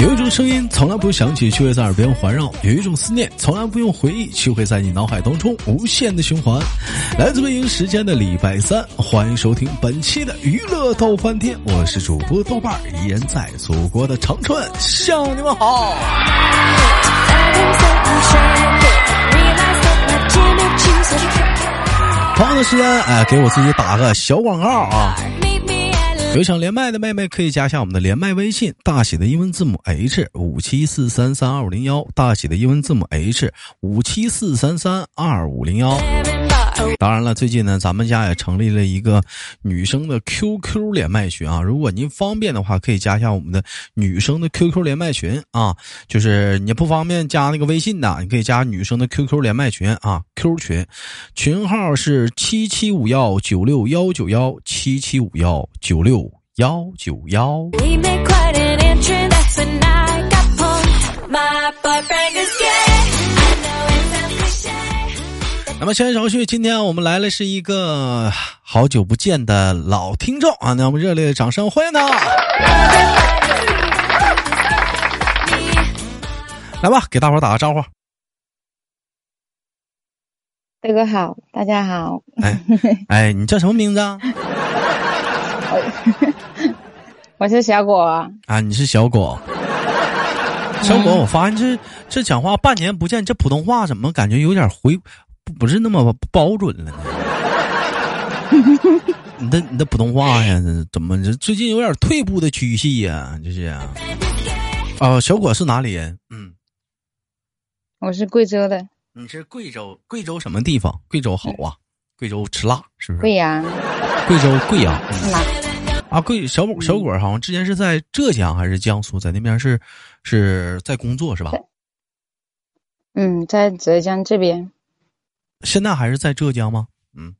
有一种声音从来不用响起，却会在耳边环绕；有一种思念从来不用回忆，却会在你脑海当中无限的循环。来自北京时间的礼拜三，欢迎收听本期的娱乐逗翻天，我是主播豆瓣儿，依然在祖国的长春向你们好。朋友的时间，哎，给我自己打个小广告啊！有想连麦的妹妹可以加一下我们的连麦微信，大写的英文字母 H 五七四三三二五零幺，大写的英文字母 H 五七四三三二五零幺。当然了，最近呢，咱们家也成立了一个女生的 QQ 连麦群啊。如果您方便的话，可以加一下我们的女生的 QQ 连麦群啊。就是你不方便加那个微信的，你可以加女生的 QQ 连麦群啊。Q 群，群号是七七五幺九六幺九幺七七五幺九六幺九幺。那么，先手续，今天我们来了是一个好久不见的老听众啊！那我们热烈的掌声欢迎他！来吧，给大伙打个招呼。大哥好，大家好。哎 哎，你叫什么名字啊？我是小果啊，你是小果。小果，我发现这这讲话半年不见，这普通话怎么感觉有点回？不是那么标准了呢。你的你的普通话呀，怎么这最近有点退步的趋势呀？这是啊。哦，小果是哪里人？嗯，我是贵州的。你是贵州？贵州什么地方？贵州好啊，贵州吃辣是不是？贵阳。贵州贵阳。辣。啊，贵小果小果好像之前是在浙江还是江苏，在那边是是在工作是吧？嗯，在浙江这边。现在还是在浙江吗？嗯，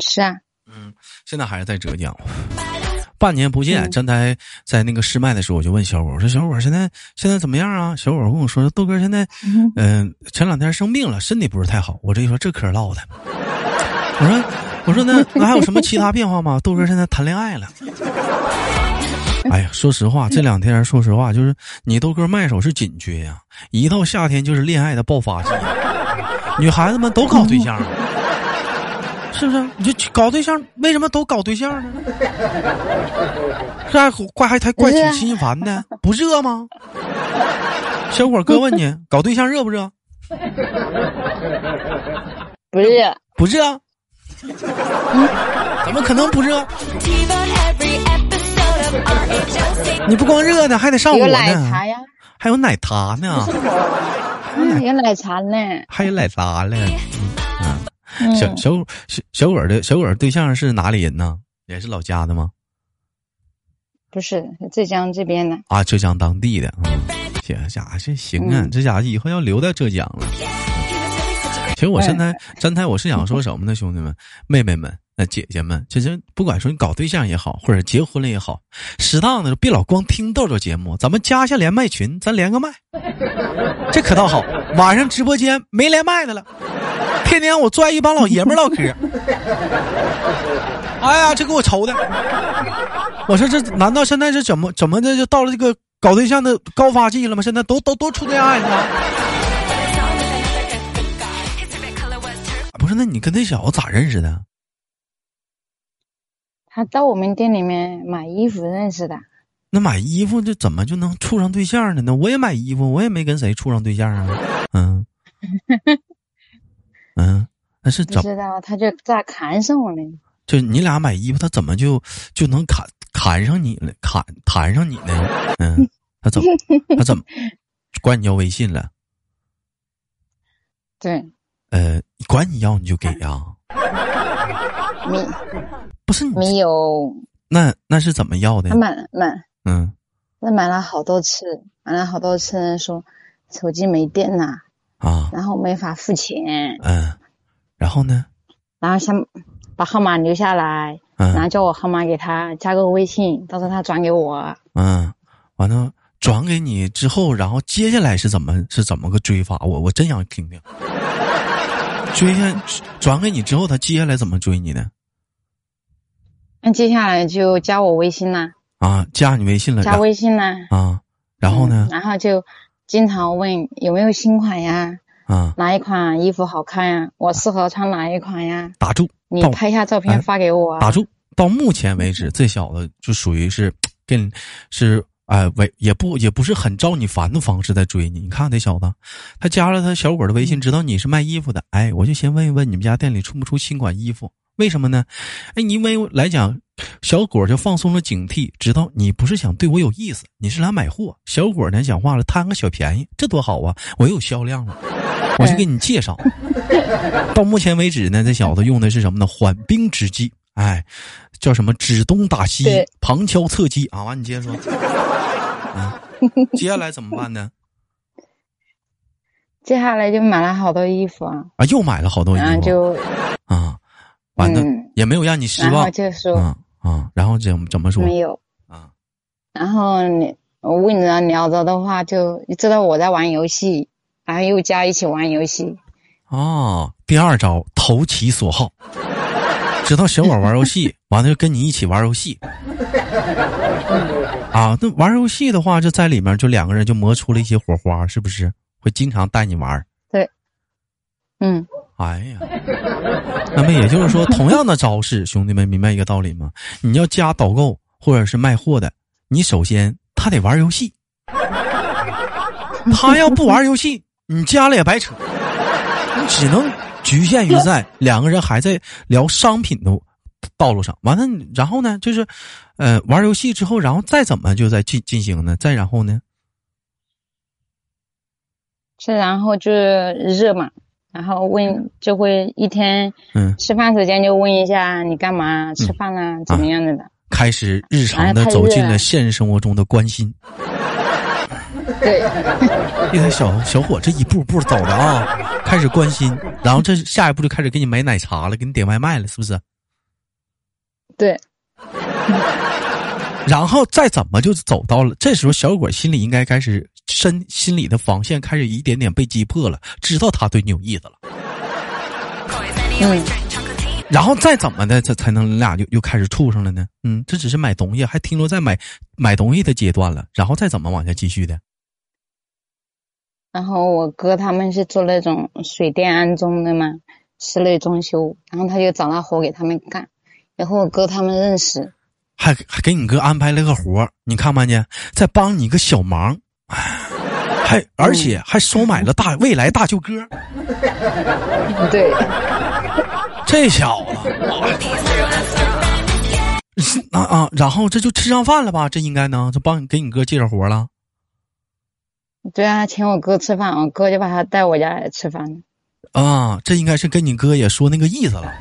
是啊。嗯，现在还是在浙江。半年不见，刚才在那个试麦的时候，我就问小伙：“我说小伙现在现在怎么样啊？”小伙跟我说：“豆哥现在，嗯，前两天生病了，身体不是太好。”我这一说这嗑唠的。我说：“我说那那还有什么其他变化吗？” 豆哥现在谈恋爱了。哎呀，说实话，这两天说实话，就是你豆哥卖手是紧缺呀，一到夏天就是恋爱的爆发季。女孩子们都搞对象，是不是？你就搞对象，为什么都搞对象呢？这还怪还还怪挺心烦的，不热吗？小伙哥问你，搞对象热不热？不热，不热。嗯怎么可能不热？你不光热呢，还得上火呢。有奶茶呀，还有奶茶呢。有奶茶呢，还有奶茶呢。嗯，小小小小果的小果对象是哪里人呢？也是老家的吗？不是，浙江这边的。啊，浙江当地的。这家伙这行啊，这家伙以后要留在浙江了。其实我现在 刚才我是想说什么呢，兄弟们、妹妹们。姐姐们，其实不管说你搞对象也好，或者结婚了也好，适当的别老光听豆豆节目，咱们加一下连麦群，咱连个麦，这可倒好。晚上直播间没连麦的了，天天我拽一帮老爷们唠嗑。哎呀，这给我愁的！我说这难道现在是怎么怎么的就到了这个搞对象的高发季了吗？现在都都都处恋爱了。不是，那你跟那小子咋认识的？他到我们店里面买衣服认识的，那买衣服这怎么就能处上对象呢？那我也买衣服，我也没跟谁处上对象啊。嗯，嗯，那是怎不知道？他就咋看上我了？就你俩买衣服，他怎么就就能看看上你了？看谈上你呢？嗯，他怎么 他怎么管你要微信了？对，呃，管你要你就给呀。没，不是没有。那那是怎么要的？他买买，嗯，那买了好多次，买了好多次，说手机没电了啊，然后没法付钱，嗯，然后呢？然后想把号码留下来，嗯，然后叫我号码给他加个微信，到时候他转给我。嗯，完了转给你之后，然后接下来是怎么是怎么个追法？我我真想听听。追下转给你之后，他接下来怎么追你呢？那接下来就加我微信啦。啊，加你微信了。加微信了。啊，然后呢？然后就经常问有没有新款呀？啊，哪一款衣服好看呀？我适合穿哪一款呀？打住！你拍下照片发给我。打住！到目前为止，这小子就属于是跟是。哎，为也不也不是很招你烦的方式在追你。你看这小子，他加了他小伙的微信，知道你是卖衣服的。哎，我就先问一问你们家店里出不出新款衣服？为什么呢？哎，因为来讲，小果就放松了警惕，知道你不是想对我有意思，你是来买货。小果呢讲话了，贪个小便宜，这多好啊！我有销量了，我就给你介绍。到目前为止呢，这小子用的是什么呢？缓兵之计。哎，叫什么？指东打西，旁敲侧击啊！完，你接着说。啊，接下来怎么办呢？接下来就买了好多衣服啊！啊，又买了好多衣服，就啊，完了也没有让你失望，然后就说啊啊，然后怎怎么说？没有啊，然后你我问着聊着的话，就知道我在玩游戏，然后又加一起玩游戏。哦，第二招投其所好。知道小宝玩游戏，完了就跟你一起玩游戏。啊，那玩游戏的话，就在里面，就两个人就磨出了一些火花，是不是？会经常带你玩。对，嗯。哎呀，那么也就是说，同样的招式，兄弟们明白一个道理吗？你要加导购或者是卖货的，你首先他得玩游戏，他要不玩游戏，你加了也白扯，你只能。局限于在两个人还在聊商品的道路上，完了，然后呢，就是，呃，玩游戏之后，然后再怎么就在进进行呢？再然后呢？是然后就是热嘛，然后问就会一天，嗯，吃饭时间就问一下你干嘛？吃饭啦，怎么样的的，开始日常的走进了现实生活中的关心。对，这小小伙这一步步走的啊，开始关心，然后这下一步就开始给你买奶茶了，给你点外卖了，是不是？对。然后再怎么就走到了这时候，小果心里应该开始身心里的防线开始一点点被击破了，知道他对你有意思了。嗯。然后再怎么的，这才能你俩就又开始处上了呢？嗯，这只是买东西，还停留在买买东西的阶段了。然后再怎么往下继续的？然后我哥他们是做那种水电安装的嘛，室内装修，然后他就找那活给他们干，然后我哥他们认识，还还给你哥安排了个活你看没见？再帮你个小忙，还而且还收买了大未来大舅哥，对，这小子，那啊，然后这就吃上饭了吧？这应该呢，就帮你给你哥介绍活了。对啊，请我哥吃饭，我哥就把他带我家来吃饭。啊，这应该是跟你哥也说那个意思了。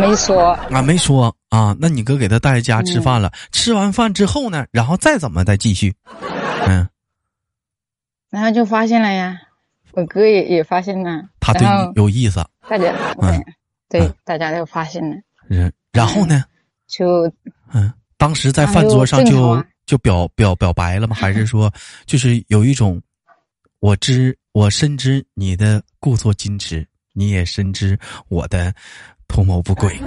没说啊，没说啊。那你哥给他带家吃饭了，吃完饭之后呢，然后再怎么再继续？嗯。然后就发现了呀，我哥也也发现了，他对你有意思。大家，嗯，对，大家都发现了。嗯，然后呢？就嗯，当时在饭桌上就。就表表表白了吗？还是说，就是有一种，我知我深知你的故作矜持，你也深知我的图谋不轨，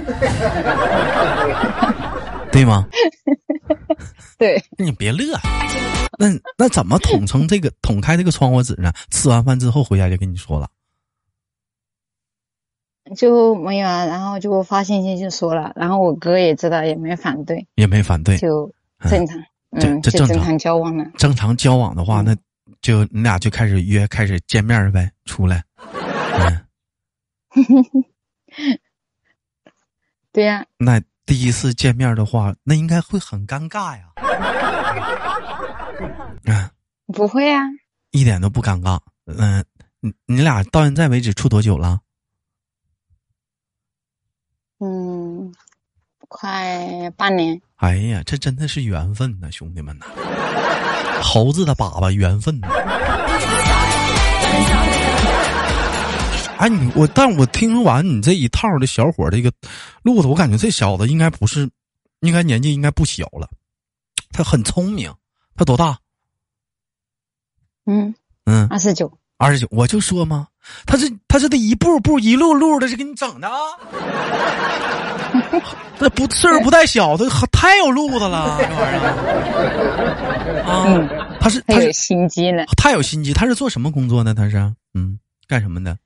对吗？对，你别乐，那那怎么捅成这个捅开这个窗户纸呢？吃完饭之后回家就跟你说了，就没有啊，然后就发信息就说了，然后我哥也知道，也没反对，也没反对，就正常。这这正常交往了。正常交往的话，那就你俩就开始约，开始见面呗，出来。对呀。那第一次见面的话，那应该会很尴尬呀。嗯。不会啊。一点都不尴尬。嗯，你你俩到现在为止处多久了？嗯。快半年。哎呀，这真的是缘分呐，兄弟们呐！猴子的粑粑缘分呐！哎，你我，但我听完你这一套的小伙这个路子，我感觉这小子应该不是，应该年纪应该不小了。他很聪明，他多大？嗯嗯，二十九。二十九，我就说嘛，他是他是得一步步一路路的，是给你整的啊。这不岁数不太小，他太有路子了，这玩意儿啊。他是他有心机呢，太有心机。他是做什么工作呢？他是嗯，干什么的？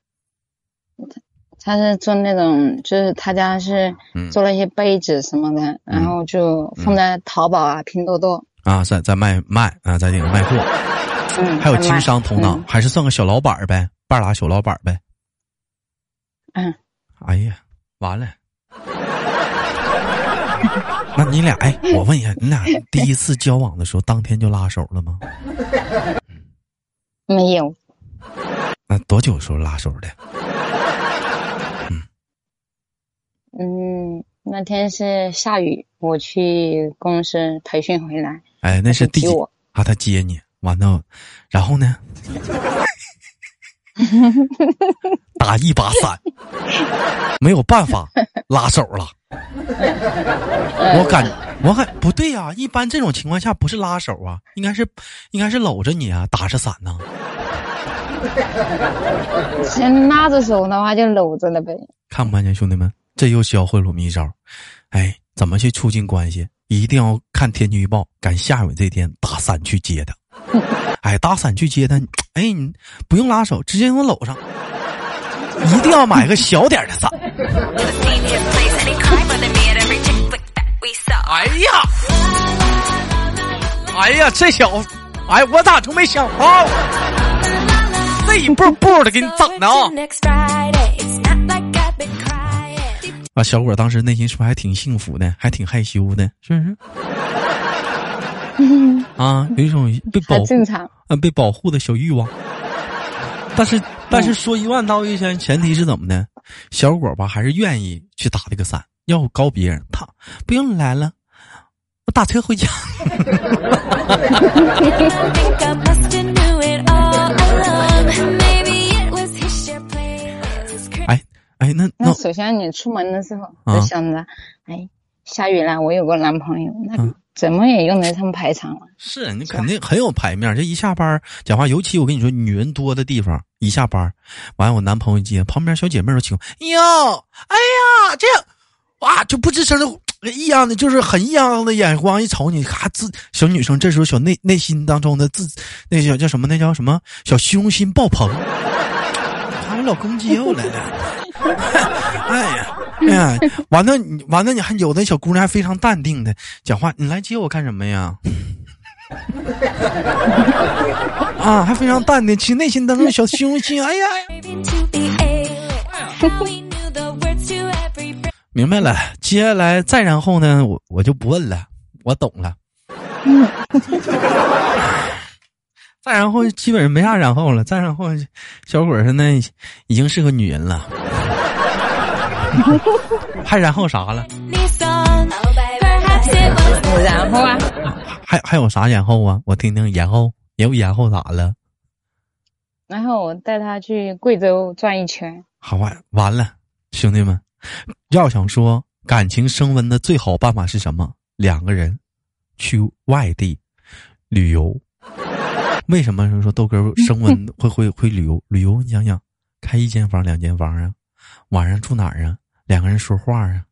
他是做那种，就是他家是做了一些杯子什么的，然后就放在淘宝啊、拼多多啊，在在卖卖啊，在那个卖货。嗯，还有经商头脑，还是算个小老板呗，半拉小老板呗。嗯。哎呀，完了。那你俩哎，我问一下，你俩第一次交往的时候，当天就拉手了吗？没有。那多久时候拉手的？嗯。嗯，那天是下雨，我去公司培训回来。哎，那是第几？啊，他接你，完了，然后呢？打一把伞，没有办法 拉手了。我感我感不对呀，一般这种情况下不是拉手啊，应该是应该是搂着你啊，打着伞呢。先拉着手的话就搂着了呗。看不看见兄弟们，这又教会了我们一招。哎，怎么去促进关系？一定要看天气预报，赶下雨这天打伞去接他。哎，打伞去接他。哎，你不用拉手，直接给我搂上。一定要买个小点的伞。哎呀，哎呀，这小子，哎，我咋就没想到？这一步步的给你整的啊！啊，小伙当时内心是不是还挺幸福的，还挺害羞的，是不是？啊，有一种被保护，正常啊，被保护的小欲望。但是，但是说一万道一千，前提是怎么的？小果吧，还是愿意去打这个伞，要高别人。他不用你来了，我打车回家。哎哎，那那首先你出门的时候就想着，哎，下雨了，我有个男朋友，那。怎么也用得上排场了？是你肯定很有排面。这一下班讲话，尤其我跟你说，女人多的地方，一下班，完我男朋友接，旁边小姐妹都请，哎呦，哎呀，这样，哇，就不吱声的异样的，就是很异样的眼光一瞅你，咔自小女生这时候小内内心当中的自那叫叫什么？那叫什么？小虚荣心爆棚。他们老公接我来了。哎呀。哎呀，完了你完了，你还有的小姑娘还非常淡定的讲话，你来接我干什么呀？啊，还非常淡定，其实内心当中小虚荣心。哎呀，明白了。接下来再然后呢，我我就不问了，我懂了。再然后基本上没啥然后了。再然后，小伙现在已经是个女人了。还然后啥了？然后啊？还还有啥然后啊？我听听然后，有然后咋了？然后我带他去贵州转一圈。好啊完了，兄弟们，要想说感情升温的最好办法是什么？两个人去外地旅游。为什么说豆哥升温会会会旅游？旅游你想想，开一间房两间房啊，晚上住哪儿啊？两个人说话啊！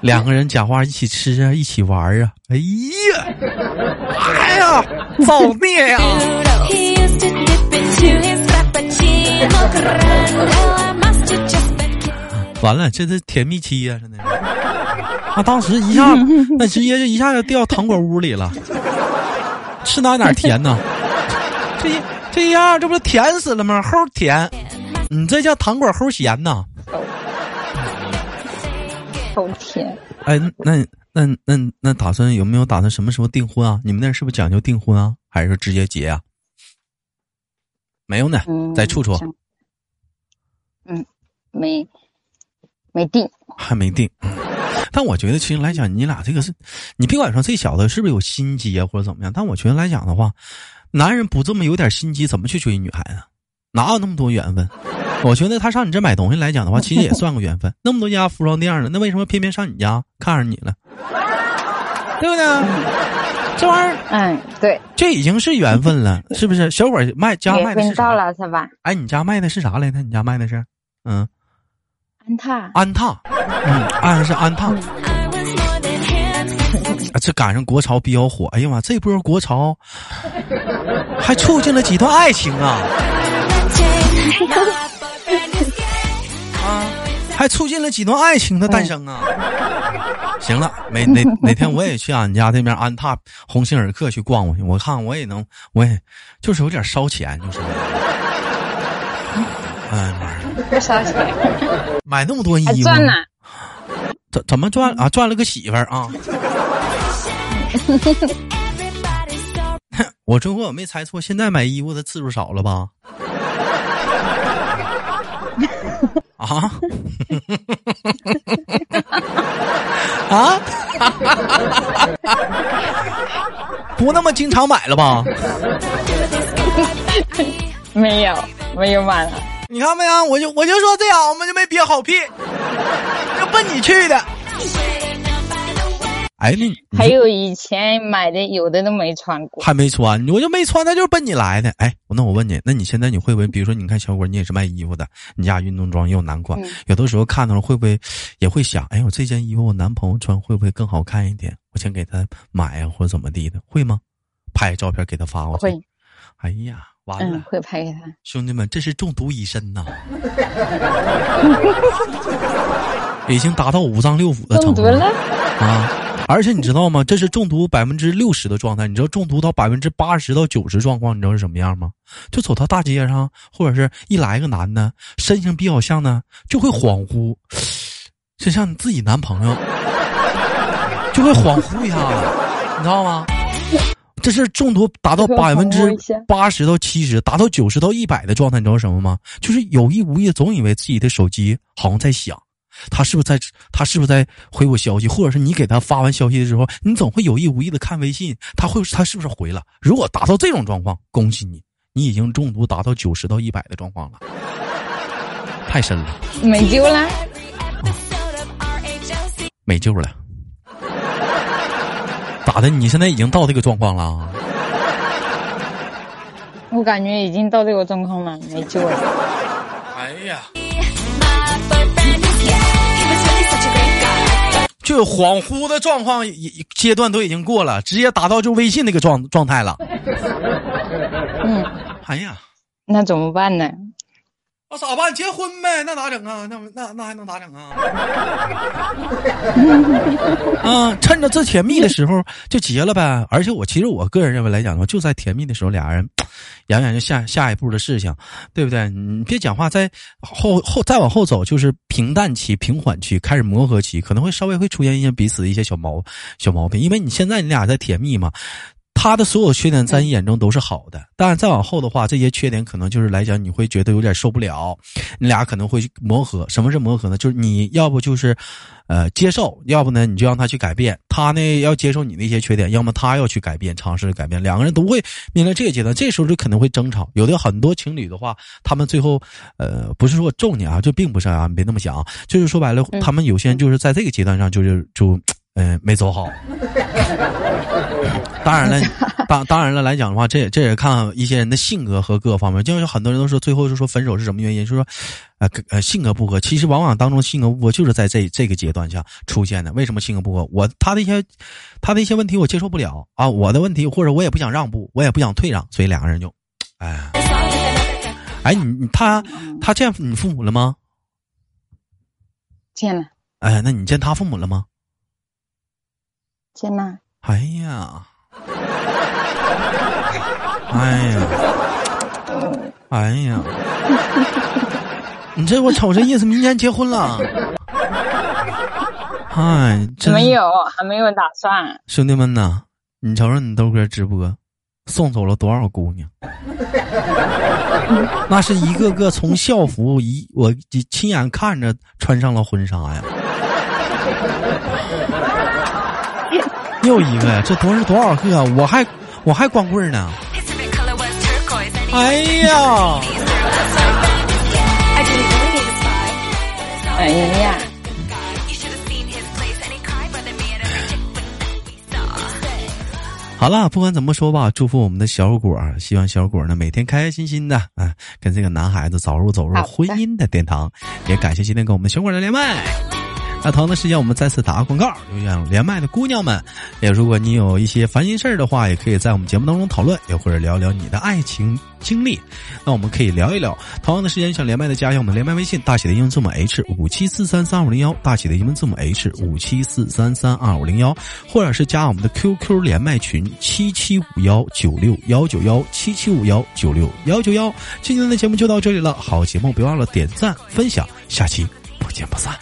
两个人讲话，一起吃啊，一起玩啊！哎呀，哎呀，造孽呀！完了，这是甜蜜期呀，真的。那当时一下，那直接就一下就掉糖果屋里了。吃哪哪甜呢？这。这样这不甜死了吗？齁甜，你这叫糖果齁咸呐？齁甜。哎，那那那那打算有没有打算什么时候订婚啊？你们那是不是讲究订婚啊？还是说直接结啊？没有呢，再处处。嗯，没没定，还没定。但我觉得，其实来讲，你俩这个是，你别管说这小子是不是有心机啊，或者怎么样，但我觉得来讲的话。男人不这么有点心机，怎么去追女孩子？哪有那么多缘分？我觉得他上你这买东西来讲的话，其实也算个缘分。那么多家服装店呢，那为什么偏偏上你家看上你了？对不对？这玩意儿，嗯，对，这已经是缘分了，是不是？小伙卖家卖的是到了是吧？哎，你家卖的是啥来着？你家卖的是，嗯，安踏，安踏，嗯，安是安踏。啊，这赶上国潮比较火，哎呀妈，这波国潮还促进了几段爱情啊！啊，还促进了几段爱情的诞生啊！行了，哪哪哪天我也去俺家那边安踏鸿星尔克去逛逛去，我看我也能，我也就是有点烧钱，就是。哎妈呀！烧钱，买那么多衣服，赚了？怎怎么赚啊？赚了个媳妇儿啊！我如果我没猜错，现在买衣服的次数少了吧？啊？啊？不那么经常买了吧？没有，没有买了。你看没有？我就我就说这样，我们就没憋好屁，就奔你去的。哎，那还有以前买的，有的都没穿过，还没穿，我就没穿，那就是奔你来的。哎，那我问你，那你现在你会不会，比如说，你看小伙，你也是卖衣服的，你家运动装也有男款，有的时候看到了会不会也会想，哎，我这件衣服我男朋友穿会不会更好看一点？我先给他买呀，或者怎么地的，会吗？拍照片给他发过去。会。哎呀，完了，会拍给他。兄弟们，这是中毒已深呐，已经达到五脏六腑的程度了啊。而且你知道吗？这是中毒百分之六十的状态。你知道中毒到百分之八十到九十状况，你知道是什么样吗？就走到大街上，或者是一来个男的，身形比较像呢，就会恍惚，就像你自己男朋友，就会恍惚一下子，你知道吗？这是中毒达到百分之八十到七十，达到九十到一百的状态。你知道什么吗？就是有意无意总以为自己的手机好像在响。他是不是在？他是不是在回我消息？或者是你给他发完消息的时候，你总会有意无意的看微信？他会，他是不是回了？如果达到这种状况，恭喜你，你已经中毒达到九十到一百的状况了，太深了，没救了，没救了，咋的？你现在已经到这个状况了？我感觉已经到这个状况了，没救了。哎呀！就恍惚的状况阶段都已经过了，直接达到就微信那个状状态了。嗯，哎呀，那怎么办呢？那咋办？结婚呗？那咋整啊？那那那还能咋整啊？啊，趁着这甜蜜的时候就结了呗。而且我其实我个人认为来讲的话，就在甜蜜的时候，俩人养养就下下一步的事情，对不对？你别讲话，在后后再往后走，就是平淡期、平缓期，开始磨合期，可能会稍微会出现一些彼此的一些小毛小毛病，因为你现在你俩在甜蜜嘛。他的所有缺点在你眼中都是好的，但是再往后的话，这些缺点可能就是来讲，你会觉得有点受不了，你俩可能会磨合。什么是磨合呢？就是你要不就是，呃，接受，要不呢你就让他去改变。他呢要接受你那些缺点，要么他要去改变，尝试改变。两个人都会面临这个阶段，这时候就可能会争吵。有的很多情侣的话，他们最后，呃，不是说咒你啊，就并不是啊，你别那么想，就是说白了，他们有些人就是在这个阶段上，就是就。嗯，没走好。当然了，当当然了来讲的话，这也这也看一些人的性格和各个方面。就有很多人都说，最后就说分手是什么原因？就是说，呃呃，性格不合。其实往往当中性格不合就是在这这个阶段下出现的。为什么性格不合？我他的一些他的一些问题我接受不了啊，我的问题或者我也不想让步，我也不想退让，所以两个人就，哎，哎，你你他他见你父母了吗？见了。哎，那你见他父母了吗？见了。哎呀，哎呀，哎呀，你这我瞅这意思，明年结婚了。哎，没有，还没有打算。兄弟们呐，你瞅瞅你豆哥直播，送走了多少姑娘？那是一个个从校服一我亲眼看着穿上了婚纱呀。又一个呀，这多是多少个啊？我还我还光棍呢！哎呀！哎呀！好了，不管怎么说吧，祝福我们的小果，希望小果呢每天开开心心的啊，跟这个男孩子早日走入婚姻的殿堂。也感谢今天跟我们的小果的连麦。那同样的时间，我们再次打个广告，有想连麦的姑娘们，也如果你有一些烦心事儿的话，也可以在我们节目当中讨论，也或者聊聊你的爱情经历。那我们可以聊一聊。同样的时间，想连麦的加一下我们连麦微信，大写的英文字母 H 五七四三三五零幺，大写的英文字母 H 五七四三三二五零幺，或者是加我们的 QQ 连麦群七七五幺九六幺九幺七七五幺九六幺九幺。今天的节目就到这里了，好节目别忘了点赞分享，下期不见不散。